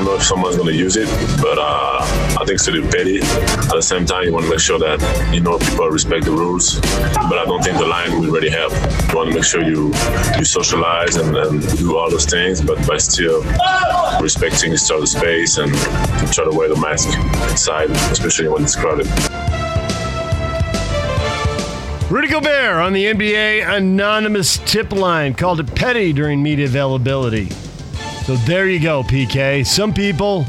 I don't know if someone's going to use it, but uh, I think it's a little petty. At the same time, you want to make sure that you know people respect the rules. But I don't think the line will really help. You want to make sure you you socialize and, and do all those things, but by still respecting each other's space and try to wear the mask inside, especially when it's crowded. Rudy Gobert on the NBA anonymous tip line called it petty during media availability. So there you go, PK. Some people,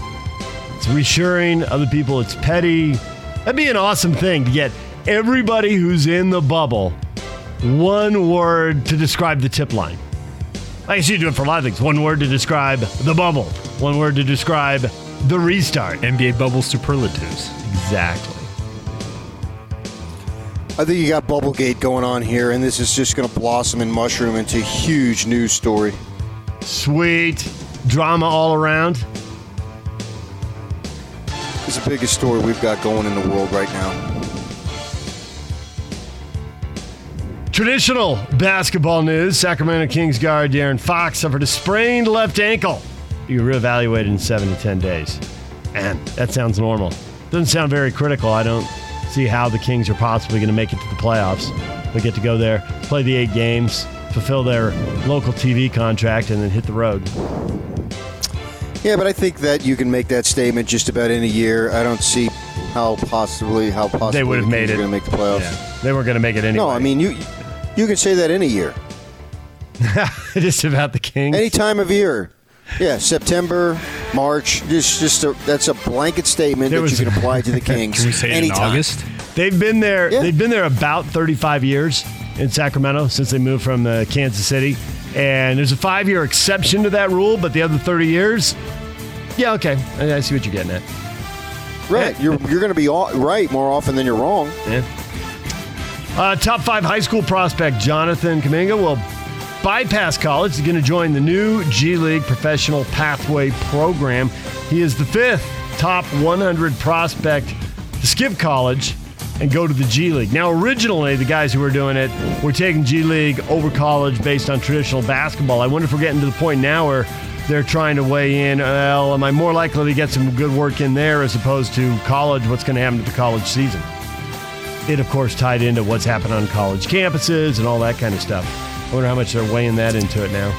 it's reassuring. Other people, it's petty. That'd be an awesome thing to get everybody who's in the bubble one word to describe the tip line. I guess you do it for a lot of things. One word to describe the bubble. One word to describe the restart. NBA bubble superlatives. Exactly. I think you got Bubblegate going on here, and this is just going to blossom and mushroom into a huge news story. Sweet. Drama all around. It's the biggest story we've got going in the world right now. Traditional basketball news Sacramento Kings guard De'Aaron Fox suffered a sprained left ankle. Be reevaluated in seven to 10 days. And that sounds normal. Doesn't sound very critical. I don't see how the Kings are possibly going to make it to the playoffs. They get to go there, play the eight games, fulfill their local TV contract, and then hit the road. Yeah, but I think that you can make that statement just about any year. I don't see how possibly how possibly They would have the made Kings it. going to make the playoffs. Yeah. They weren't going to make it anyway. No, I mean you you can say that any year, just about the Kings. any time of year. Yeah, September, March. Just just a, that's a blanket statement There that was- you can apply to the Kings. Can we say it in anytime. August? They've been there. Yeah. They've been there about 35 years in Sacramento since they moved from uh, Kansas City, and there's a five-year exception to that rule. But the other 30 years, yeah, okay, I, I see what you're getting at. Right, you're you're going to be all, right more often than you're wrong. Yeah. Uh, top five high school prospect Jonathan Kuminga will bypass college. He's going to join the new G League Professional Pathway Program. He is the fifth top 100 prospect to skip college and go to the G League. Now, originally, the guys who were doing it were taking G League over college based on traditional basketball. I wonder if we're getting to the point now where they're trying to weigh in. Well, am I more likely to get some good work in there as opposed to college? What's going to happen to the college season? it, of course, tied into what's happened on college campuses and all that kind of stuff. I wonder how much they're weighing that into it now.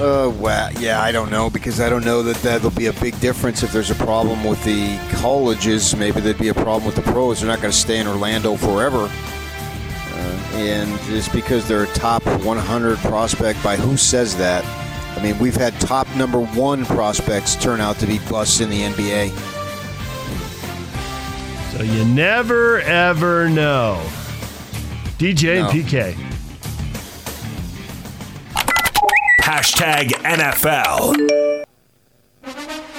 Uh, well, yeah, I don't know because I don't know that that'll be a big difference if there's a problem with the colleges. Maybe there'd be a problem with the pros. They're not going to stay in Orlando forever. Uh, and just because they're a top 100 prospect, by who says that? I mean, we've had top number one prospects turn out to be busts in the NBA. So you never, ever know. DJ No. and PK. Hashtag NFL.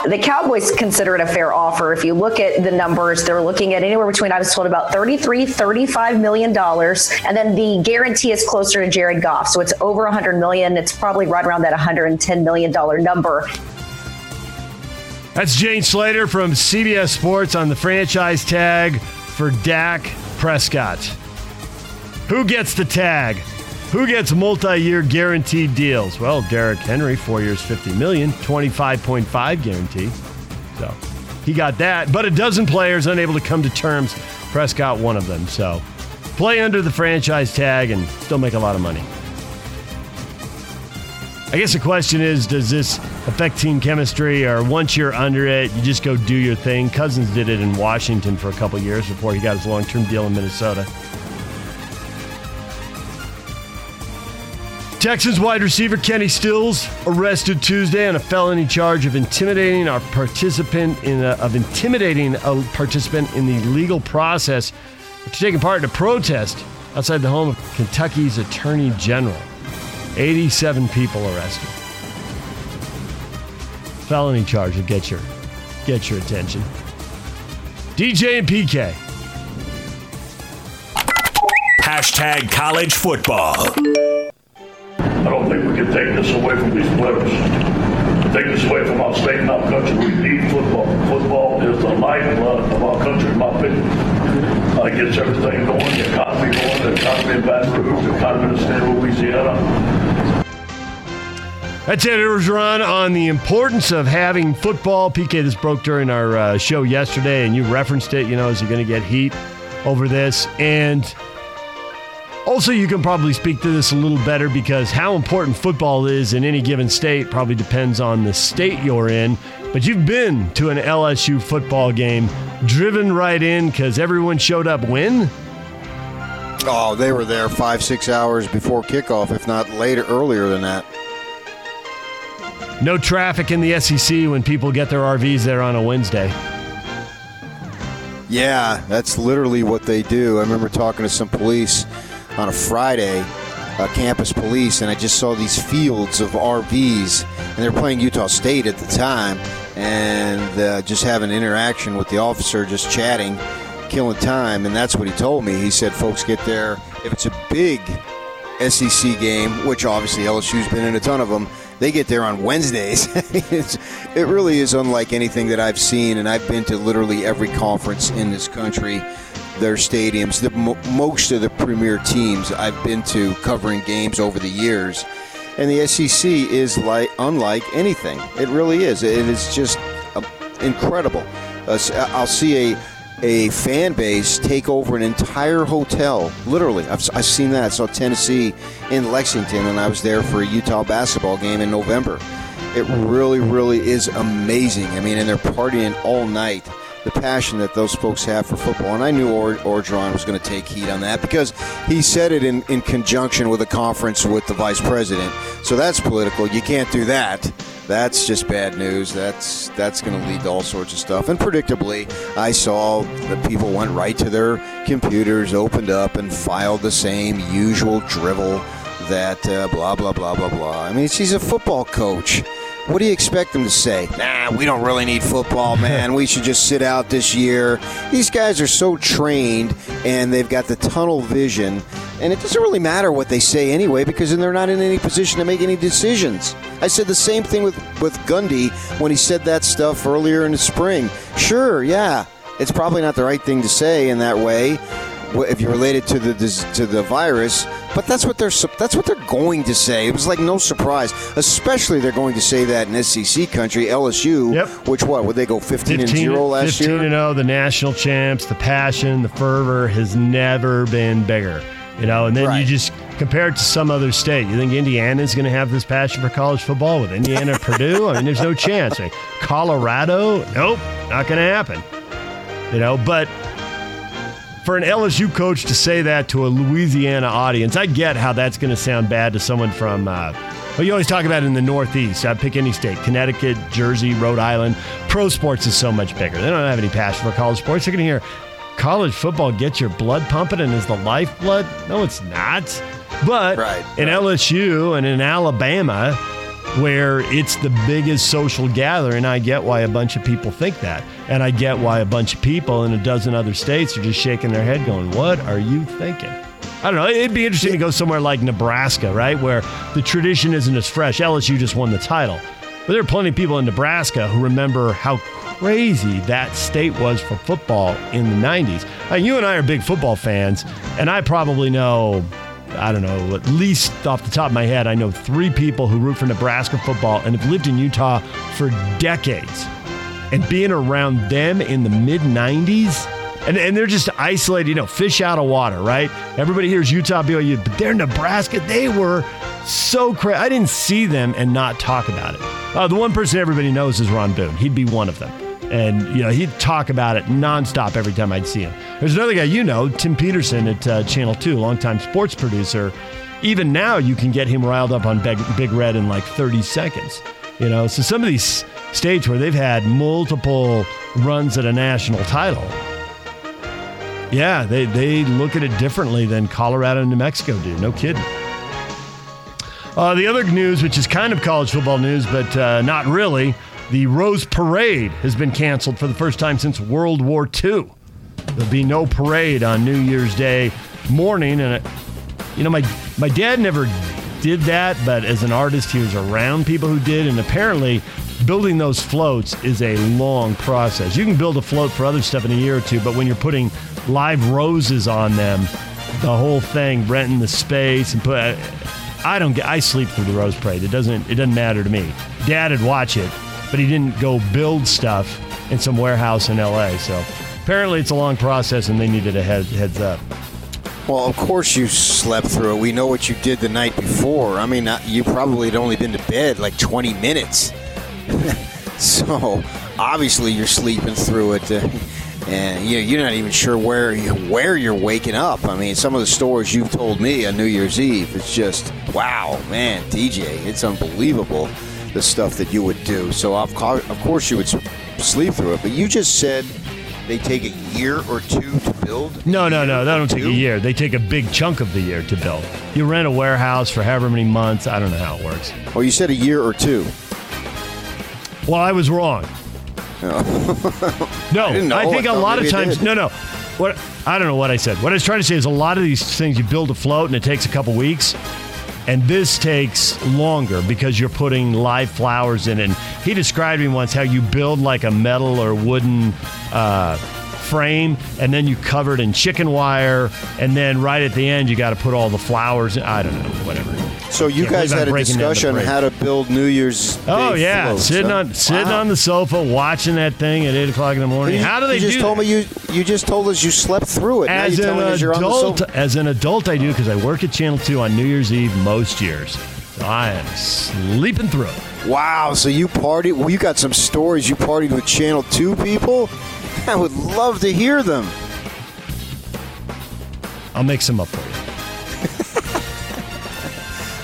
The Cowboys consider it a fair offer. If you look at the numbers, they're looking at anywhere between, I was told, about $33, 35 million dollars. And then the guarantee is closer to Jared Goff. So it's over 100 million. It's probably right around that 110 million dollar number. That's Jane Slater from CBS Sports on the franchise tag for Dak Prescott. Who gets the tag? Who gets multi-year guaranteed deals? Well, Derrick Henry, four years, 50 million, 25.5 guarantee. So he got that. But a dozen players unable to come to terms. Prescott, one of them. So play under the franchise tag and still make a lot of money. I guess the question is does this affect team chemistry or once you're under it, you just go do your thing? Cousins did it in Washington for a couple years before he got his long term deal in Minnesota. Texans wide receiver Kenny Stills arrested Tuesday on a felony charge of intimidating our participant in a, of intimidating a participant in the legal process after taking part in a protest outside the home of Kentucky's Attorney General. 87 people arrested. Felony charge will get your get your attention. DJ and PK. Hashtag college football. Take this away from these players. Take this away from our state and our country. We need football. Football is the lifeblood of our country, in my opinion. Uh, it gets everything going, the economy going, the economy in Baton Rouge, the economy in the state of Louisiana. That's Ed, Orgeron, on the importance of having football. PK, this broke during our uh, show yesterday, and you referenced it. You know, is he going to get heat over this? And also, you can probably speak to this a little better because how important football is in any given state probably depends on the state you're in. But you've been to an LSU football game, driven right in because everyone showed up when? Oh, they were there five, six hours before kickoff, if not later, earlier than that. No traffic in the SEC when people get their RVs there on a Wednesday. Yeah, that's literally what they do. I remember talking to some police on a Friday, uh, campus police, and I just saw these fields of RVs, and they're playing Utah State at the time, and uh, just having interaction with the officer, just chatting, killing time, and that's what he told me. He said folks get there if it's a big SEC game, which obviously LSU's been in a ton of them. They get there on Wednesdays. it really is unlike anything that I've seen, and I've been to literally every conference in this country. Their stadiums, the most of the premier teams I've been to covering games over the years, and the SEC is like unlike anything. It really is. It is just uh, incredible. Uh, I'll see a a fan base take over an entire hotel. Literally, I've, I've seen that. I saw Tennessee in Lexington, and I was there for a Utah basketball game in November. It really, really is amazing. I mean, and they're partying all night. The passion that those folks have for football. And I knew or- was going to take heat on that because he said it in, in conjunction with a conference with the vice president. So that's political. You can't do that that's just bad news. That's that's going to lead to all sorts of stuff. And predictably, I saw that people went right to their computers, opened up, and filed the same usual drivel that uh, blah blah blah blah blah. I mean, she's a football coach. What do you expect them to say? Nah, we don't really need football, man. we should just sit out this year. These guys are so trained and they've got the tunnel vision and it doesn't really matter what they say anyway because then they're not in any position to make any decisions. I said the same thing with, with Gundy when he said that stuff earlier in the spring. Sure, yeah, it's probably not the right thing to say in that way if you're related to the to the virus, but that's what they're that's what they're going to say. It was like no surprise, especially they're going to say that in SEC country, LSU. Yep. Which what would they go 15, 15 and zero last 15 year? 15 and 0, the national champs, the passion, the fervor has never been bigger. You know, and then Right. you just compare it to some other state. You think Indiana's going to have this passion for college football with Indiana, Purdue? I mean, there's no chance. Like, Colorado? Nope, not going to happen. You know, but for an LSU coach to say that to a Louisiana audience, I get how that's going to sound bad to someone from. Uh, well, you always talk about it in the Northeast. I'd pick any state Connecticut, Jersey, Rhode Island. Pro sports is so much bigger. They don't have any passion for college sports. They're going to hear college football gets your blood pumping and is the lifeblood. No, it's not. But Right, in LSU and in Alabama, where it's the biggest social gathering, I get why a bunch of people think that. And I get why a bunch of people in a dozen other states are just shaking their head going, What are you thinking? I don't know. It'd be interesting to go somewhere like Nebraska, right? Where the tradition isn't as fresh. LSU just won the title. But there are plenty of people in Nebraska who remember how crazy that state was for football in the 90s. Uh, you and I are big football fans, and I probably know, I don't know, at least off the top of my head, I know three people who root for Nebraska football and have lived in Utah for decades. And being around them in the mid 90s, and, and they're just isolated, you know, fish out of water, right? Everybody hears Utah, BYU, but they're Nebraska. They were so crazy. I didn't see them and not talk about it. Uh, the one person everybody knows is Ron Boone. He'd be one of them. And, you know, he'd talk about it nonstop every time I'd see him. There's another guy you know, Tim Peterson at uh, Channel 2, longtime sports producer. Even now, you can get him riled up on Big, Big Red in like 30 seconds. You know, so some of these states where they've had multiple runs at a national title, yeah, they, they look at it differently than Colorado and New Mexico do. No kidding. Uh, the other news, which is kind of college football news, but uh, not really, the Rose Parade has been canceled for the first time since World War II. There'll be no parade on New Year's Day morning, and you know, my my dad never did that, but as an artist, he was around people who did, and apparently. Building those floats is a long process. You can build a float for other stuff in a year or two, but when you're putting live roses on them, the whole thing, renting the space and put. I don't get. I sleep through the rose parade. It doesn't. It doesn't matter to me. Dad would watch it, but he didn't go build stuff in some warehouse in L.A. So apparently, it's a long process, and they needed a head, heads up. Well, of course you slept through it. We know what you did the night before. I mean, uh, you probably had only been to bed like 20 minutes. so obviously you're sleeping through it. Uh, and you know, you're not even sure where where you're waking up. I mean, some of the stories you've told me on New Year's Eve, it's just wow, man, DJ, it's unbelievable the stuff that you would do. So of course, of course you would sleep through it. But you just said they take a year or two to build. No, no, no, they don't take a year. They take a big chunk of the year to build. You rent a warehouse for however many months. I don't know how it works. Oh, you said a year or two. Well, I was wrong. no, didn't. I think I a lot of times. No, no. What I don't know what I said. What I was trying to say is a lot of these things you build a float and it takes a couple weeks, and this takes longer because you're putting live flowers in. And he described me once how you build like a metal or wooden. Uh, frame and then you cover it in chicken wire and then right at the end you got to put all the flowers in. i don't know whatever So you Can't guys had a breaking down the discussion on how to build New Year's. Oh Day yeah, floats, sitting huh? on sitting Wow. on the sofa watching that thing at eight o'clock in the morning. You- How do they you just do told that? me you you just told us you slept through it. now as you're an telling us you're on the adult, as an adult, I do because I work at Channel Two on New Year's Eve most years. So I am sleeping through it. Wow, so you party? Well, you got some stories. You partied with Channel Two people. I would love to hear them. I'll make some up for you.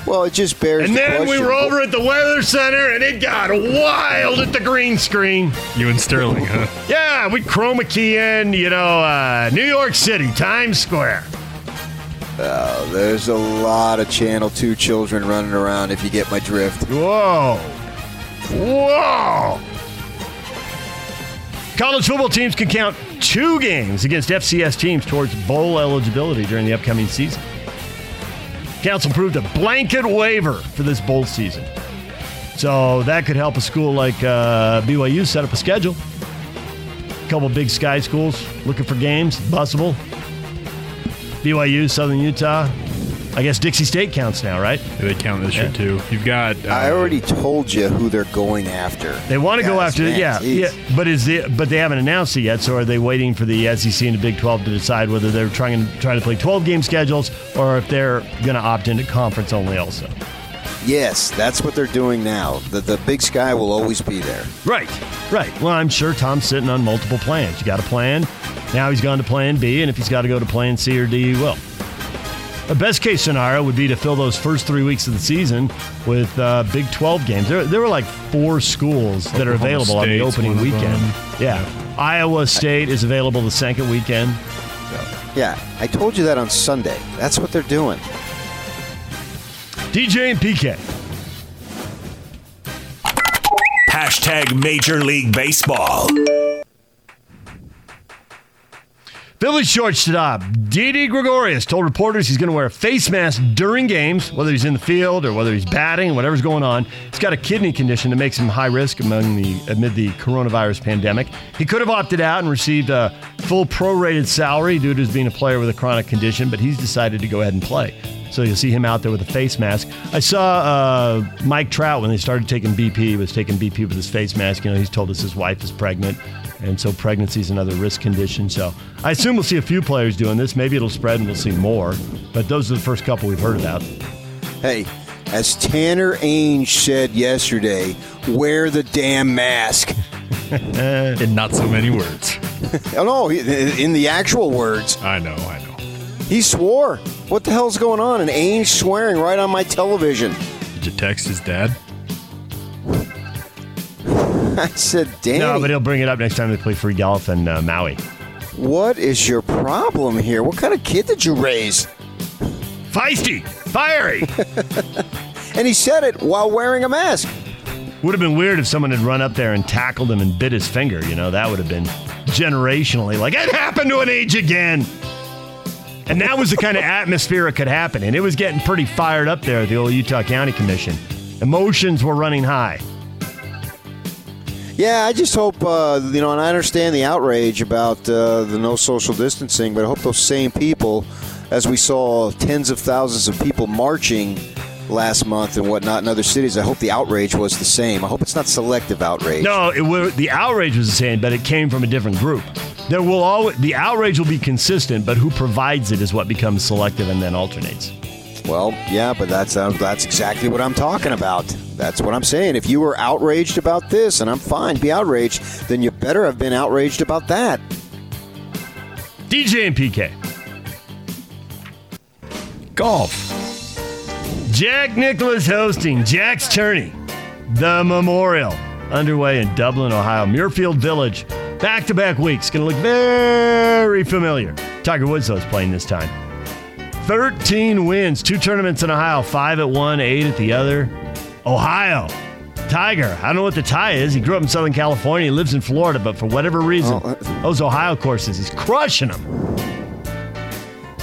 Well, it just bears. And the then we were over at the Weather Center, and it got wild at the green screen. You and Sterling, huh? Yeah, we chroma key in, you know, uh, New York City, Times Square. Oh, there's a lot of Channel Two children running around. If you get my drift. Whoa. Whoa. College football teams can count two games against FCS teams towards bowl eligibility during the upcoming season. Council approved a blanket waiver for this bowl season. So that could help a school like uh, BYU set up a schedule. A couple big sky schools looking for games, busable. BYU, Southern Utah. I guess Dixie State counts now, right? They count this year too. You've got. Uh, I already told you who they're going after. They want to go after man, yeah, geez. yeah, but is the but they haven't announced it yet. So are they waiting for the SEC and the Big 12 to decide whether they're trying trying to play 12 game schedules or if they're going to opt into conference only also? Yes, that's what they're doing now. The the Big Sky will always be there. Right, right. Well, I'm sure Tom's sitting on multiple plans. You got a plan. Now he's gone to Plan B, and if he's got to go to Plan C or D, he will. A best case scenario would be to fill those first three weeks of the season with uh, Big 12 games. There, there were like four schools that are Oklahoma available on the opening weekend. Yeah. Iowa State is available the second weekend. Yeah, I told you that on Sunday. That's what they're doing. DJ and PK. Hashtag Major League Baseball. Phillies shortstop Didi Gregorius told reporters he's going to wear a face mask during games, whether he's in the field or whether he's batting, or whatever's going on. He's got a kidney condition that makes him high risk among the amid the coronavirus pandemic. He could have opted out and received a full prorated salary due to his being a player with a chronic condition, but he's decided to go ahead and play. So you'll see him out there with a face mask. I saw uh, Mike Trout when they started taking BP. He was taking BP with his face mask. You know, he's told us his wife is pregnant, and so pregnancy is another risk condition. So I assume we'll see a few players doing this. Maybe it'll spread and we'll see more. But those are the first couple we've heard about. Hey, as Tanner Ainge said yesterday, wear the damn mask. in not so many words. Oh no, in the actual words, I know, I know. He swore. What the hell's going on? And Ainge swearing right on my television. Did you text his dad? I said, Danny, No, but he'll bring it up next time they play free golf in uh, Maui. what is your problem here? What kind of kid did you raise? Feisty, fiery. And he said it while wearing a mask. would have been weird if someone had run up there and tackled him and bit his finger. You know, that would have been generationally like, it happened to an age again. And that was the kind of atmosphere it could happen. And it was getting pretty fired up there at the old Utah County Commission. Emotions were running high. Yeah, I just hope, uh, you know, and I understand the outrage about uh, the no social distancing, but I hope those same people, as we saw tens of thousands of people marching last month and whatnot in other cities, I hope the outrage was the same. I hope it's not selective outrage. No, it the outrage was the same, but it came from a different group. There will always the outrage will be consistent, but who provides it is what becomes selective and then alternates. Well, yeah, but that's uh, that's exactly what I'm talking about. That's what I'm saying. If you were outraged about this, and I'm fine, be outraged, then you better have been outraged about that. DJ and PK. Golf. Jack Nicklaus hosting Jack's Tourney, the Memorial, underway in Dublin, Ohio, Muirfield Village. Back to back weeks. Going to look very familiar. Tiger Woods, though, is playing this time. 13 wins, two tournaments in Ohio, five at one, eight at the other. Ohio. Tiger. I don't know what the tie is. He grew up in Southern California. He lives in Florida, but for whatever reason, Oh, uh- those Ohio courses, he's crushing them.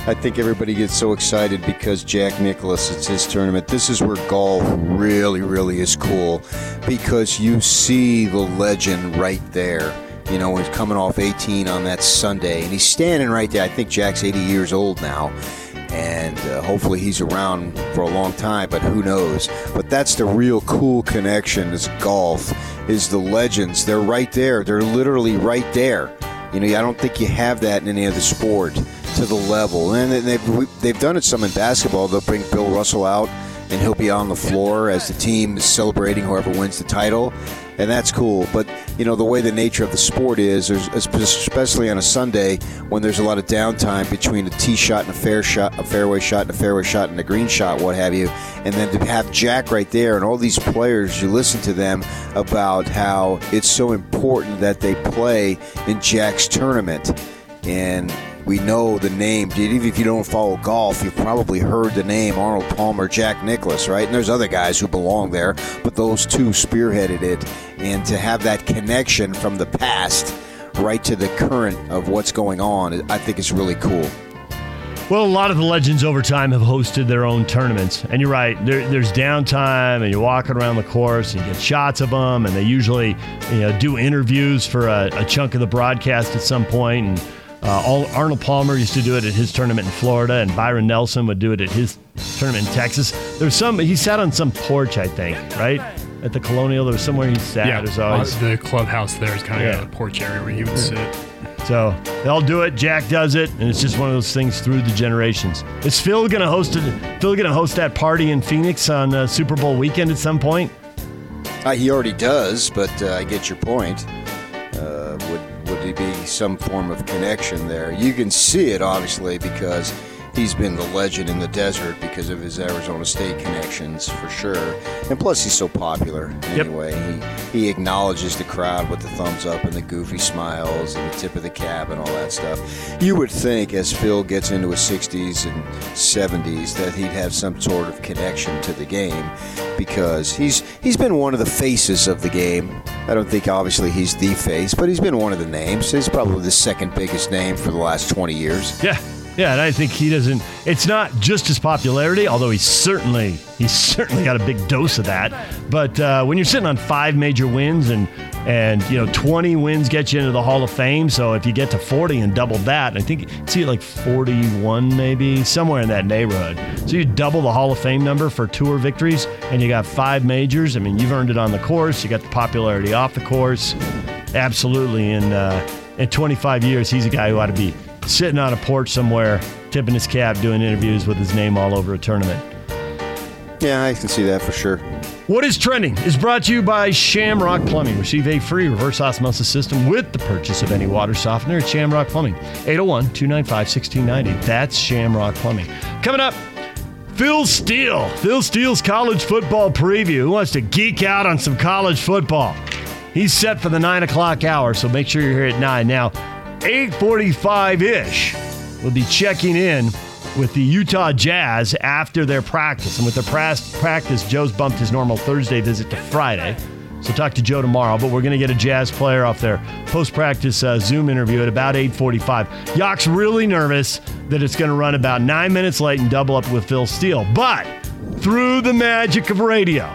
I think everybody gets so excited because Jack Nicklaus, it's his tournament. This is where golf really, really is cool because you see the legend right there. You know, he's coming off 18 on that Sunday, and he's standing right there. I think Jack's 80 years old now, and uh, hopefully he's around for a long time, but who knows? But that's the real cool connection is golf, is the legends. They're right there. They're literally right there. You know, I don't think you have that in any other sport to the level. And they've they've done it some in basketball. They'll bring Bill Russell out, and he'll be on the floor as the team is celebrating whoever wins the title, and that's cool. But you know, the way the nature of the sport is, especially on a Sunday when there's a lot of downtime between a tee shot and a fair shot, a fairway shot and a fairway shot and a green shot, what have you, and then to have Jack right there and all these players, you listen to them about how it's so important that they play in Jack's tournament, and we know the name. Even if you don't follow golf, you've probably heard the name Arnold Palmer, Jack Nicklaus, right? And there's other guys who belong there, but those two spearheaded it. And to have that connection from the past right to the current of what's going on, I think is really cool. Well, a lot of the legends over time have hosted their own tournaments, and you're right. There, there's downtime, and you're walking around the course, and you get shots of them, and they usually, you know, do interviews for a, a chunk of the broadcast at some point. And uh, all, Arnold Palmer used to do it at his tournament in Florida, and Byron Nelson would do it at his tournament in Texas. There's some. He sat on some porch, I think, right at the Colonial. There was somewhere he sat. Yeah, There's always uh, the clubhouse there is kind of Yeah. a porch area where he would sit. So they'll do it. Jack does it, and it's just one of those things through the generations. Is Phil gonna host it? Phil gonna host that party in Phoenix on uh, Super Bowl weekend at some point? Uh, he already does, but uh, I get your point. Be some form of connection there? You can see it obviously because he's been the legend in the desert because of his Arizona State connections for sure, and plus he's so popular anyway. He he acknowledges the crowd with the thumbs up and the goofy smiles and the tip of the cap and all that stuff. You would think as Phil gets into his 60s and 70s that he'd have some sort of connection to the game because he's he's been one of the faces of the game. I don't think obviously he's the face, but he's been one of the names. He's probably the second biggest name for the last 20 years. Yeah, yeah, and I think he doesn't. It's not just his popularity, although he's certainly he's certainly got a big dose of that. But uh, when you're sitting on five major wins and and you know 20 wins get you into the Hall of Fame, so if you get to 40 and double that, I think see like 41 maybe somewhere in that neighborhood. So you double the Hall of Fame number for tour victories, and you got five majors. I mean, you've earned it on the course. You got the popularity off the course. Absolutely, in uh, in 25 years, he's a guy who ought to be sitting on a porch somewhere, tipping his cap, doing interviews with his name all over a tournament. Yeah, I can see that for sure. What is trending is brought to you by Shamrock Plumbing. Receive a free reverse osmosis system with the purchase of any water softener at Shamrock Plumbing. 801 295 1690. That's Shamrock Plumbing. Coming up, Phil Steele. Phil Steele's college football preview. Who wants to geek out on some college football? He's set for the 9 o'clock hour, so make sure you're here at 9. Now, 845-ish, we'll be checking in with the Utah Jazz after their practice. And with their pras- practice, Joe's bumped his normal Thursday visit to Friday. So talk to Joe tomorrow, but we're going to get a Jazz player off their post-practice uh, Zoom interview at about 8:45. Yock's really nervous that it's going to run about nine minutes late and double up with Phil Steele, but through the magic of radio,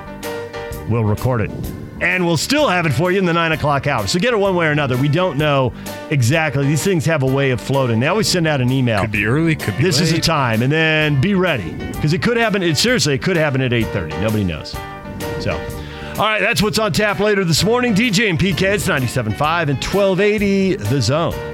we'll record it. And we'll still have it for you in the nine o'clock hour. So get it one way or another. We don't know exactly. These things have a way of floating. They always send out an email. Could be early, could be This is the time, and then be ready because it could happen. It seriously, it could happen at eight thirty. Nobody knows. So, all right, that's what's on tap later this morning. DJ and PK, it's 97.5 and 1280 The Zone.